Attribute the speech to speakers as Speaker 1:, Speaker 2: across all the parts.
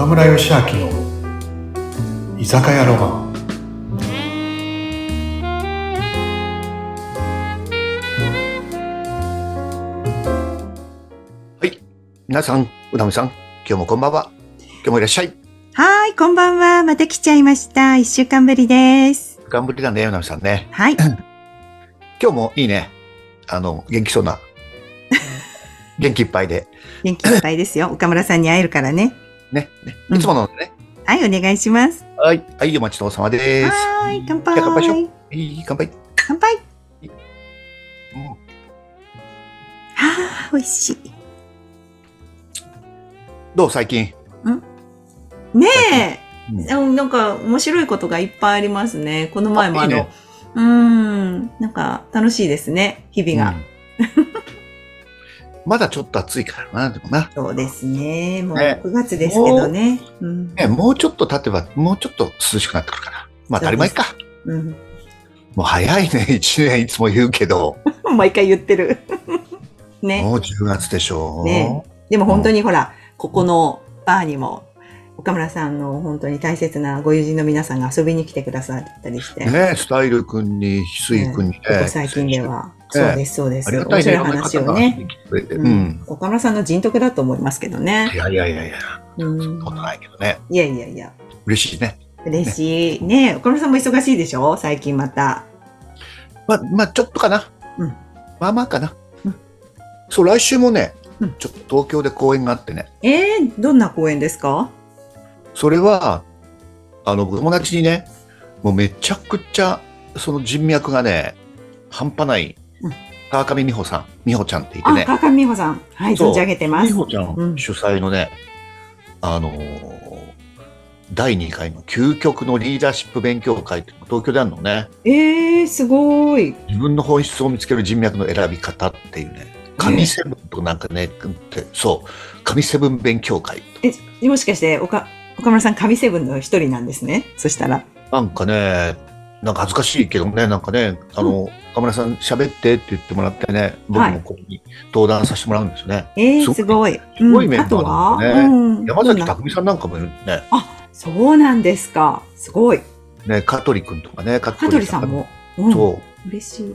Speaker 1: 岡村義明の居酒屋ロマン
Speaker 2: はい。皆さん、うなみさん、今日もこんばんは。今日もいらっしゃい。
Speaker 3: はーい、こんばんは。また来ちゃいました。一週間ぶりです。
Speaker 2: 頑張りだね、うなみさんね。
Speaker 3: はい。
Speaker 2: 今日もいいね。あの、元気そうな。元気いっぱいで。
Speaker 3: 元気いっぱいですよ。岡村さんに会えるからね。
Speaker 2: ね。ね
Speaker 3: うん
Speaker 2: いつものね。
Speaker 3: はい、お願いします。
Speaker 2: はい。はい、お待ちどうさまです。
Speaker 3: はーい、乾杯。
Speaker 2: 乾杯しよういい乾杯。
Speaker 3: 乾杯。
Speaker 2: うん
Speaker 3: はあ、美味しい。
Speaker 2: どう最近？
Speaker 3: ね
Speaker 2: うん
Speaker 3: え、うんなんか面白いことがいっぱいありますね。この前もあの、
Speaker 2: あいいね
Speaker 3: うーん、なんか楽しいですね、日々が。
Speaker 2: うんまだちょっと暑いからな、でもな。
Speaker 3: そうですね。もう
Speaker 2: ね
Speaker 3: 9月ですけどね。うん。
Speaker 2: ね、もうちょっと経てば、もうちょっと涼しくなってくるかな。まあ当たり前か。
Speaker 3: うん。
Speaker 2: もう早いね、一年いつも言うけど。
Speaker 3: 毎回言ってる。ね。
Speaker 2: もう10月でしょう。
Speaker 3: ねでも本当にほら、ここのバーにも、岡村さんの本当に大切なご友人の皆さんが遊びに来てくださったりして、
Speaker 2: ねスタイル君に、翡翠君にね。
Speaker 3: ここ最近では。そうです、そうです。
Speaker 2: ありがたい
Speaker 3: 話をね。う
Speaker 2: うんん。
Speaker 3: 岡村さんの人徳だと思いますけどね
Speaker 2: い。やいやいやいや、
Speaker 3: うん
Speaker 2: そんなことないけどね。
Speaker 3: いやいやいや、
Speaker 2: 嬉しいね。
Speaker 3: 嬉しい。ね岡村さんも忙しいでしょ？最近また。
Speaker 2: まあ、まあ、ちょっとかな。
Speaker 3: うん
Speaker 2: まあまあかな。
Speaker 3: うん
Speaker 2: そう、来週もね
Speaker 3: うん、
Speaker 2: ちょっと東京で公演があってね。
Speaker 3: えー、どんな公演ですか？
Speaker 2: それは、あの、友達にね、もうめちゃくちゃ、その人脈がね、半端ない
Speaker 3: うん、
Speaker 2: 川上美穂さん、美穂ちゃんっていて
Speaker 3: あ、
Speaker 2: ね。
Speaker 3: 川上美穂さん。はい、存じ上げてます。
Speaker 2: 美穂ちゃ
Speaker 3: うん
Speaker 2: ん主催のね、あのー第2回の究極のリーダーシップ勉強会って東京であるのね。
Speaker 3: えー、すごい。
Speaker 2: 自分の本質を見つける人脈の選び方っていうね、神セブンとなんかね、ってそう、神セブン勉強会。
Speaker 3: え、もしかして、岡、岡村さん、神セブンの一人なんですね？そしたら。
Speaker 2: なんかね、なんか恥ずかしいけどね、なんかね、あの、岡村さん喋ってって言ってもらってね、僕もここに登壇させてもらうんですよね。
Speaker 3: えー、
Speaker 2: す
Speaker 3: すごい。
Speaker 2: すごい
Speaker 3: うん
Speaker 2: メンバーなんだよね
Speaker 3: うん、
Speaker 2: 山崎匠さんなんかもいるね、
Speaker 3: そうなんですか。すごい。
Speaker 2: ね、香取君とかね、香
Speaker 3: 香取さんも。うん、
Speaker 2: そう。
Speaker 3: 嬉しい。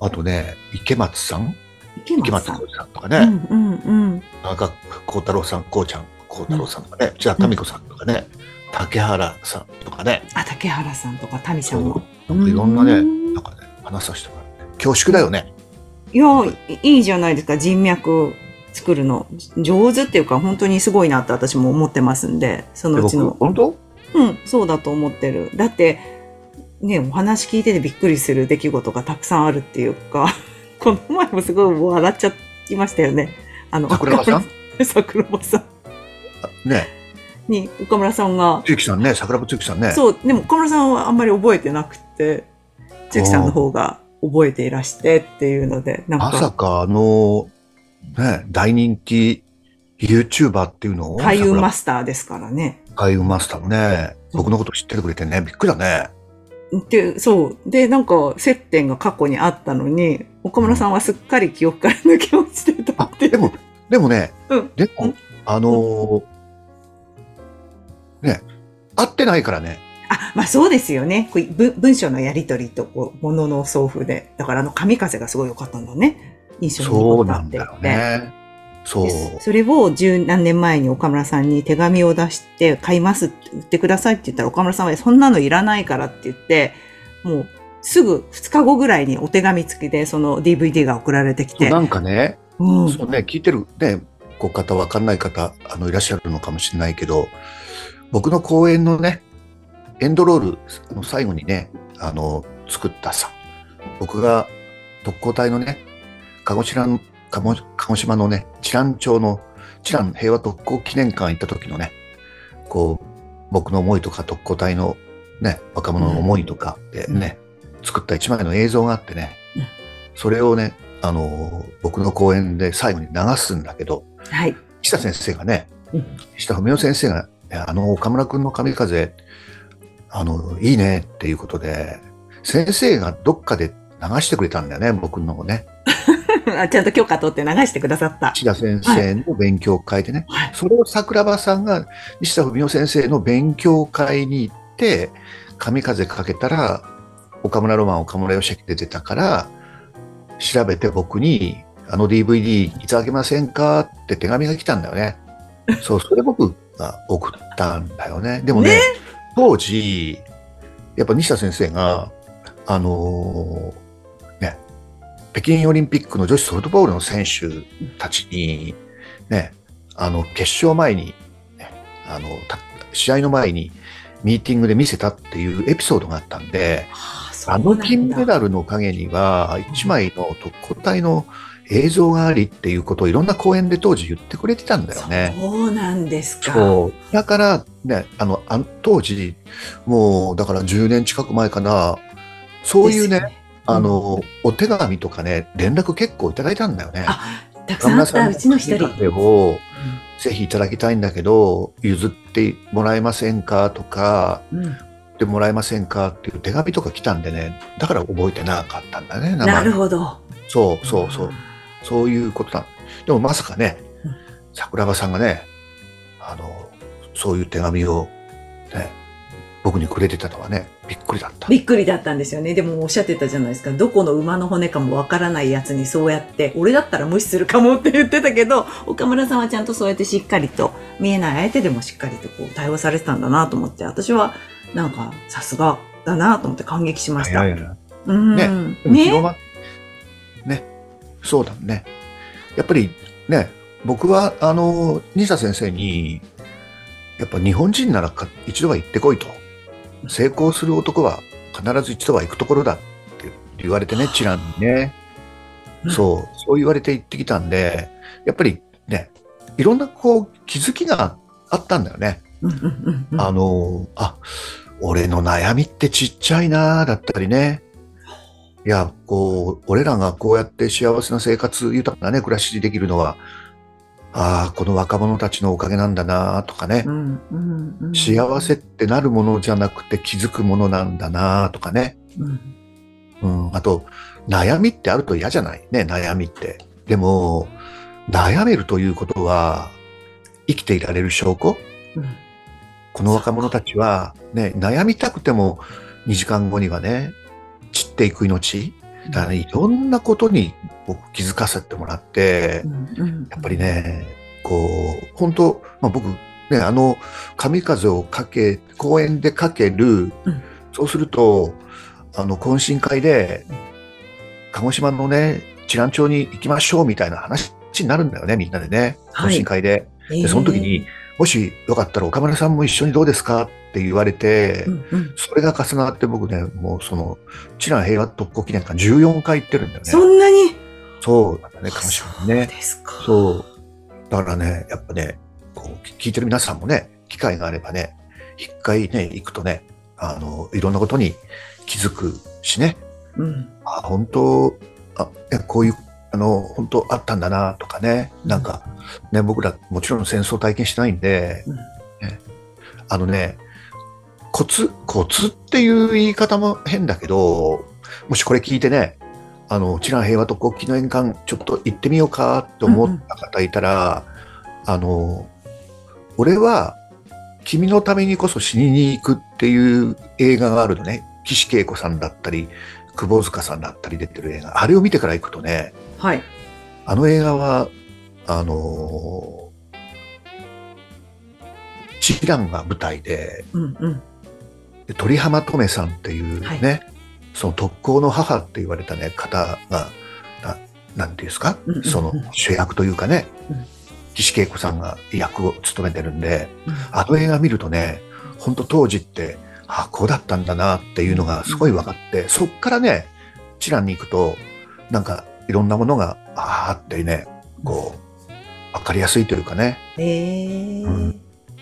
Speaker 2: あとね、池松さん
Speaker 3: 池
Speaker 2: 池松
Speaker 3: 松さん。
Speaker 2: とか
Speaker 3: う
Speaker 2: ね、
Speaker 3: んうんうん。
Speaker 2: 中幸太郎さん、こうちゃん、幸太郎さんとかね、千田民子さんとかね、竹原さんとかね、
Speaker 3: あ、竹原さんとか、タミさんも。
Speaker 2: なんかいろんなね、
Speaker 3: うん
Speaker 2: なんかね、話させてもらって。恐縮だよね。
Speaker 3: いや、いいじゃないですか。人脈作るの。上手っていうか、本当にすごいなって私も思ってますんで、そのうちの。
Speaker 2: 本当？
Speaker 3: うん、そうだと思ってる。だって、ね、お話聞いててびっくりする出来事がたくさんあるっていうか、この前もすごい笑っちゃいましたよね。あの、
Speaker 2: 桜庭さん？
Speaker 3: 桜庭さん
Speaker 2: ね、
Speaker 3: に岡村さんが、
Speaker 2: つゆきさんね、桜庭つゆきさんね。
Speaker 3: そう、でも岡村さんはあんまり覚えてなくて、千秋さんの方が覚えていらしてっていうので、なん
Speaker 2: まさ
Speaker 3: か、
Speaker 2: かあの、ね、大人気 YouTuber っていうのを、
Speaker 3: 開運マ
Speaker 2: ス
Speaker 3: スターですからね。
Speaker 2: 開運マスターもね、僕のこと知っててくれてね、びっくりだね。
Speaker 3: で、そう。で、なんか、接点が過去にあったのに、岡村さんはすっかり記憶から抜け落ちてた
Speaker 2: あ
Speaker 3: って。
Speaker 2: でも、でもね、
Speaker 3: うん
Speaker 2: でも
Speaker 3: うん、
Speaker 2: あのーね、会ってないからね。
Speaker 3: あ、まあそうですよね。こう文文章のやりとりと、こう、ものの送付で。だから、あの、神風がすごい良かったんだね。印象に残ったって言って。
Speaker 2: なんだよね。そう。
Speaker 3: でそれを十何年前に岡村さんに手紙を出して買いますって言ってくださいって言ったら岡村さんはそんなのいらないからって言って、もうすぐ2日後ぐらいにお手紙付きでその DVD が送られてきて。
Speaker 2: なんかね、
Speaker 3: うん
Speaker 2: そうね、聞いてるね、ご方、わかんない方、あの、いらっしゃるのかもしれないけど、僕の講演のね、エンドロールの最後にね、あの、作ったさ、僕が特攻隊のね、鹿児島の、鹿児鹿児島のね、知覧町の、知覧平和特攻記念館行った時のね、こう、僕の思いとか特攻隊のね、若者の思いとかでね、作った一枚の映像があってね、
Speaker 3: うん。
Speaker 2: それをね、あの、僕の講演で最後に流すんだけど、
Speaker 3: はい。
Speaker 2: 岸田先生がね
Speaker 3: うん、
Speaker 2: 岸田文雄先生が、あの、岡村くんの神風、あの、いいねっていうことで、先生がどっかで流してくれたんだよね、僕のね。
Speaker 3: あちゃんと許可取って流してくださった。
Speaker 2: 岸田先生の勉強会でね、
Speaker 3: はい
Speaker 2: それを桜庭さんが西田文夫先生の勉強会に行って、神風かけたら、岡村ロマン、岡村義明で出たから、調べて僕に、あの DVD いただけませんか？って手紙が来たんだよね。そう、それ僕が送ったんだよね。でもね、
Speaker 3: ね？
Speaker 2: 当時、やっぱ西田先生が、あのーね、北京オリンピックの女子ソフトボールの選手たちに、ね、あの、決勝前に、ね、あの、た試合の前にミーティングで見せたっていうエピソードがあったんで、
Speaker 3: はあ、
Speaker 2: の金メダルの陰には、一枚の特攻隊の映像がありっていうことをいろんな講演で当時言ってくれてたんだよね。
Speaker 3: そうなんですか。
Speaker 2: そう。だから、ね、あの、あの当時、もう、だから10年近く前かな、そういうね、
Speaker 3: ですよ
Speaker 2: あの、お手紙とかね、連絡結構いただいたんだよね。
Speaker 3: あたくさんあったうちの一人。
Speaker 2: 手をぜひいただきたいんだけど、譲ってもらえませんか？とか、
Speaker 3: うん
Speaker 2: 言ってもらえませんか？っていう手紙とか来たんでね、だから覚えてなかったんだね、
Speaker 3: なるほど。
Speaker 2: そうそうそう。そういうことだ。でもまさかね
Speaker 3: うん、
Speaker 2: 桜庭さんがね、あの、そういう手紙をね、僕にくれてたとはね、びっくりだった。
Speaker 3: びっくりだったんですよね。でもおっしゃってたじゃないですか。どこの馬の骨かもわからないやつにそうやって、俺だったら無視するかもって言ってたけど、岡村さんはちゃんとそうやってしっかりと、見えない相手でもしっかりとこう対応されてたんだなと思って、私はなんかさすがだなと思って感激しました。
Speaker 2: 早いな。
Speaker 3: うん。
Speaker 2: ね広まっね、そうだね。やっぱりね、僕は、あの、西田先生に、やっぱ日本人ならか一度は行ってこいと。成功する男は必ず一度は行くところだって言われてね、チランにね。
Speaker 3: うん
Speaker 2: そう、そう言われて行ってきたんで、やっぱりね、いろんなこう気づきがあったんだよね。あの、あ、俺の悩みってちっちゃいなだったりね。いや、こう、俺らがこうやって幸せな生活、豊かなね、暮らしできるのは、ああ、この若者たちのおかげなんだなとかね
Speaker 3: う。んうんうん
Speaker 2: 幸せってなるものじゃなくて気づくものなんだなとかね。
Speaker 3: うん
Speaker 2: うん。あと、悩みってあると嫌じゃないね、悩みって。でも、悩めるということは、生きていられる証拠？
Speaker 3: うん
Speaker 2: この若者たちは、ね、悩みたくても2時間後にはね、散っていく命？だからね、いろんなことに僕気づかせてもらって
Speaker 3: う、んうん
Speaker 2: やっぱりね、こう、本当まあ僕、ね、あの、神風をかけ、公園でかける、
Speaker 3: うん
Speaker 2: そうすると、あの、懇親会で、鹿児島のね、知覧町に行きましょうみたいな話になるんだよね、みんなでね。懇
Speaker 3: はい
Speaker 2: 親会で。で、その時に、もしよかったら岡村さんも一緒にどうですかって言われて、
Speaker 3: うんうん
Speaker 2: それが重なって僕ね、もうその、知覧平和特攻記念館14回行ってるんだよね。
Speaker 3: そんなに？
Speaker 2: そうだね、鹿児島にね
Speaker 3: そう。ですか。
Speaker 2: そう。だからね、やっぱね、こう、聞いてる皆さんもね、機会があればね、一回ね、行くとね、あの、いろんなことに気づくしね、
Speaker 3: うん。
Speaker 2: あ、本当あ、ねこういう、あの、本当あったんだな、とかね、なんか、ね、僕らもちろん戦争体験してないんで、
Speaker 3: うん
Speaker 2: ね、あのね、コツ、コツっていう言い方も変だけど、もしこれ聞いてね、あの、知覧平和特攻記念館ちょっと行ってみようかと思った方いたら、あの、俺は君のためにこそ死にに行くっていう映画があるのね。岸恵子さんだったり、久保塚さんだったり出てる映画。あれを見てから行くとね、
Speaker 3: はい。
Speaker 2: あの映画は、あのー、チランが舞台で、
Speaker 3: うんうん。
Speaker 2: で鳥浜トメさんっていうね、
Speaker 3: はい。
Speaker 2: その特攻の母って言われたね、方が、ななんていうんですか、
Speaker 3: うんうんうん。
Speaker 2: その主役というかね
Speaker 3: うん、
Speaker 2: 岸恵子さんが役を務めてるんで、
Speaker 3: うん。
Speaker 2: あの映画見るとね、本当当時って、あこうだったんだなっていうのがすごい分かって、そっからね、チランに行くと、なんかいろんなものが、ああってね、こう、分かりやすいというかね。
Speaker 3: ええ
Speaker 2: うん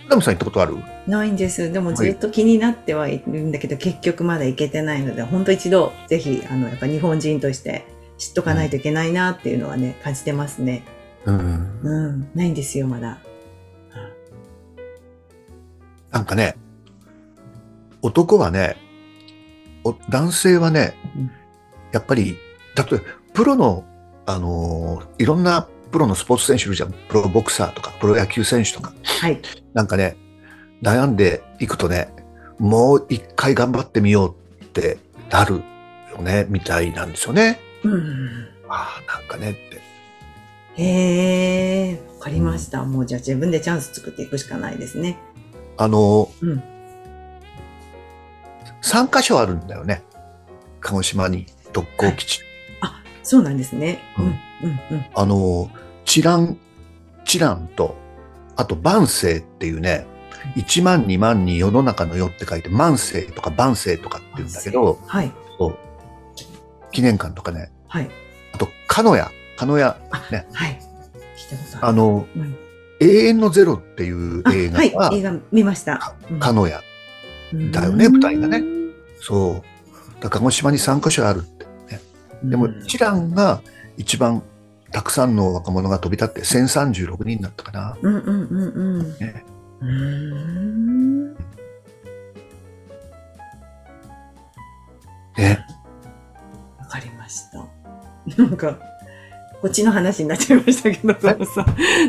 Speaker 2: ダムさん行ったことある？
Speaker 3: ないんです。でもずっと気になってはいるんだけど、結局まだ行けてないので、本当一度、ぜひ、あの、やっぱ日本人として知っとかないといけないなっていうのはね、感じてますね。
Speaker 2: うん。
Speaker 3: うん。ないんですよ、まだ。
Speaker 2: なんかね、男はね、お男性はね
Speaker 3: うん、
Speaker 2: やっぱり、例えば、プロのあのーいろんなプロのスポーツ選手いるじゃん。プロボクサーとか、プロ野球選手とか。
Speaker 3: はい。
Speaker 2: なんかね、悩んでいくとね、もう一回頑張ってみようってなるよね、みたいなんですよね。
Speaker 3: うん。
Speaker 2: ああ、なんかねって。
Speaker 3: へえ、わかりました。もうじゃあ自分でチャンス作っていくしかないですね。
Speaker 2: あのー、
Speaker 3: うん。
Speaker 2: 3カ所あるんだよね。鹿児島に特攻基地。
Speaker 3: そうなんですね。う、
Speaker 2: うんん
Speaker 3: うん、うん。
Speaker 2: あのー、チラン、チランと、あと万世っていうね、1万2万に世の中の世って書いて万世とか万世とかって言うんだけど、
Speaker 3: はい、
Speaker 2: そう記念館とかね、
Speaker 3: はい。
Speaker 2: あと、鹿屋、鹿屋、
Speaker 3: あ、
Speaker 2: ね
Speaker 3: はい。あ
Speaker 2: の、
Speaker 3: うん、
Speaker 2: 永遠のゼロっていう
Speaker 3: あ
Speaker 2: 映画が、
Speaker 3: はい、映画見ました。うん
Speaker 2: 鹿屋。だよね舞台がね。そう。だ鹿児島に3カ所ある。でも、
Speaker 3: うん
Speaker 2: チランが一番たくさんの若者が飛び立って1036人だったかな。
Speaker 3: うんうんうんうん。
Speaker 2: ね
Speaker 3: うーん。
Speaker 2: ね。
Speaker 3: わかりました。なんか、こっちの話になっちゃいましたけど、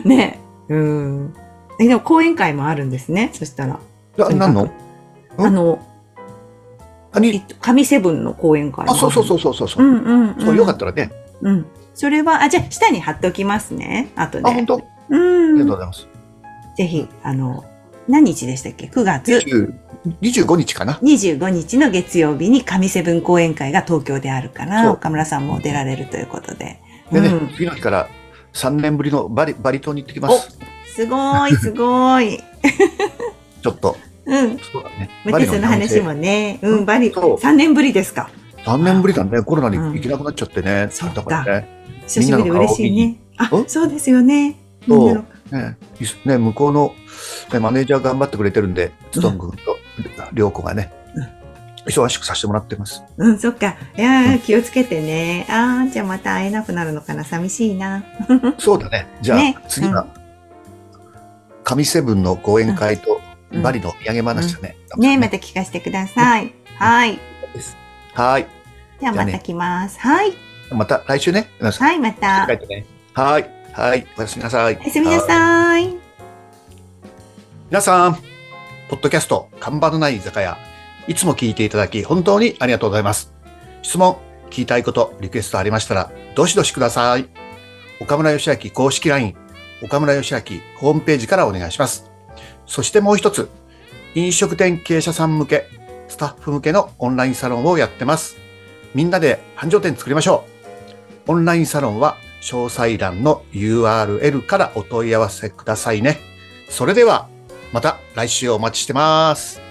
Speaker 3: ねうん。え、でも講演会もあるんですね、そしたら。
Speaker 2: あ、なんのうん
Speaker 3: あの、えっと、神セブンの講演会。
Speaker 2: あ、そうそうそううそうそうそうう。
Speaker 3: んうん、うん。
Speaker 2: そうよかったらね。
Speaker 3: うん。それは、あ、じゃあ、下に貼っておきますね。後で。
Speaker 2: あ、本当？あり
Speaker 3: うん。
Speaker 2: がとうございます。
Speaker 3: ぜひ、あの、何日でしたっけ ?9 月
Speaker 2: ？20 25日かな。
Speaker 3: 25日の月曜日に神セブン講演会が東京であるから、岡村さんも出られるということで。
Speaker 2: でね、
Speaker 3: うん
Speaker 2: 次の日から3年ぶりのバリバリ島に行ってきます。
Speaker 3: すごい、すごい。
Speaker 2: ちょっと。
Speaker 3: うん。
Speaker 2: そうだね。
Speaker 3: またその話もね。うん、バリ、
Speaker 2: そう
Speaker 3: 3年ぶりですか。
Speaker 2: 3年ぶりだね。コロナに
Speaker 3: うん
Speaker 2: 行けなくなっちゃってね。
Speaker 3: そっか
Speaker 2: だからね。
Speaker 3: 久しぶりで嬉しいね。あ
Speaker 2: うん、
Speaker 3: そうですよね。
Speaker 2: そうね、向こうの、ね、マネージャー頑張ってくれてるんで、つとん君と、りょうこがね、忙しくさせてもらってます。
Speaker 3: うん、そっか。いやー気をつけてね。あー、じゃあまた会えなくなるのかな。寂しいな。
Speaker 2: そうだね。じゃあ、
Speaker 3: ね
Speaker 2: 次は、神セブンの講演会と、
Speaker 3: うん
Speaker 2: バリのお土産話だね。
Speaker 3: ね、また聞かせてください。はい。
Speaker 2: はい。
Speaker 3: じゃあまた来ます。はい。
Speaker 2: また来週ね。
Speaker 3: はい、また。
Speaker 2: はい。はい。おやすみなさい。
Speaker 3: おやすみな
Speaker 2: はい
Speaker 3: さい。
Speaker 2: 皆さん、ポッドキャスト、看板のない居酒屋、いつも聞いていただき、本当にありがとうございます。質問、聞きたいこと、リクエストありましたら、どしどしください。岡村義明公式 LINE、岡村義明ホームページからお願いします。そしてもう一つ、飲食店経営者さん向け、スタッフ向けのオンラインサロンをやってます。みんなで繁盛店作りましょう。オンラインサロンは詳細欄の URL からお問い合わせくださいね。それでは、また来週お待ちしてます。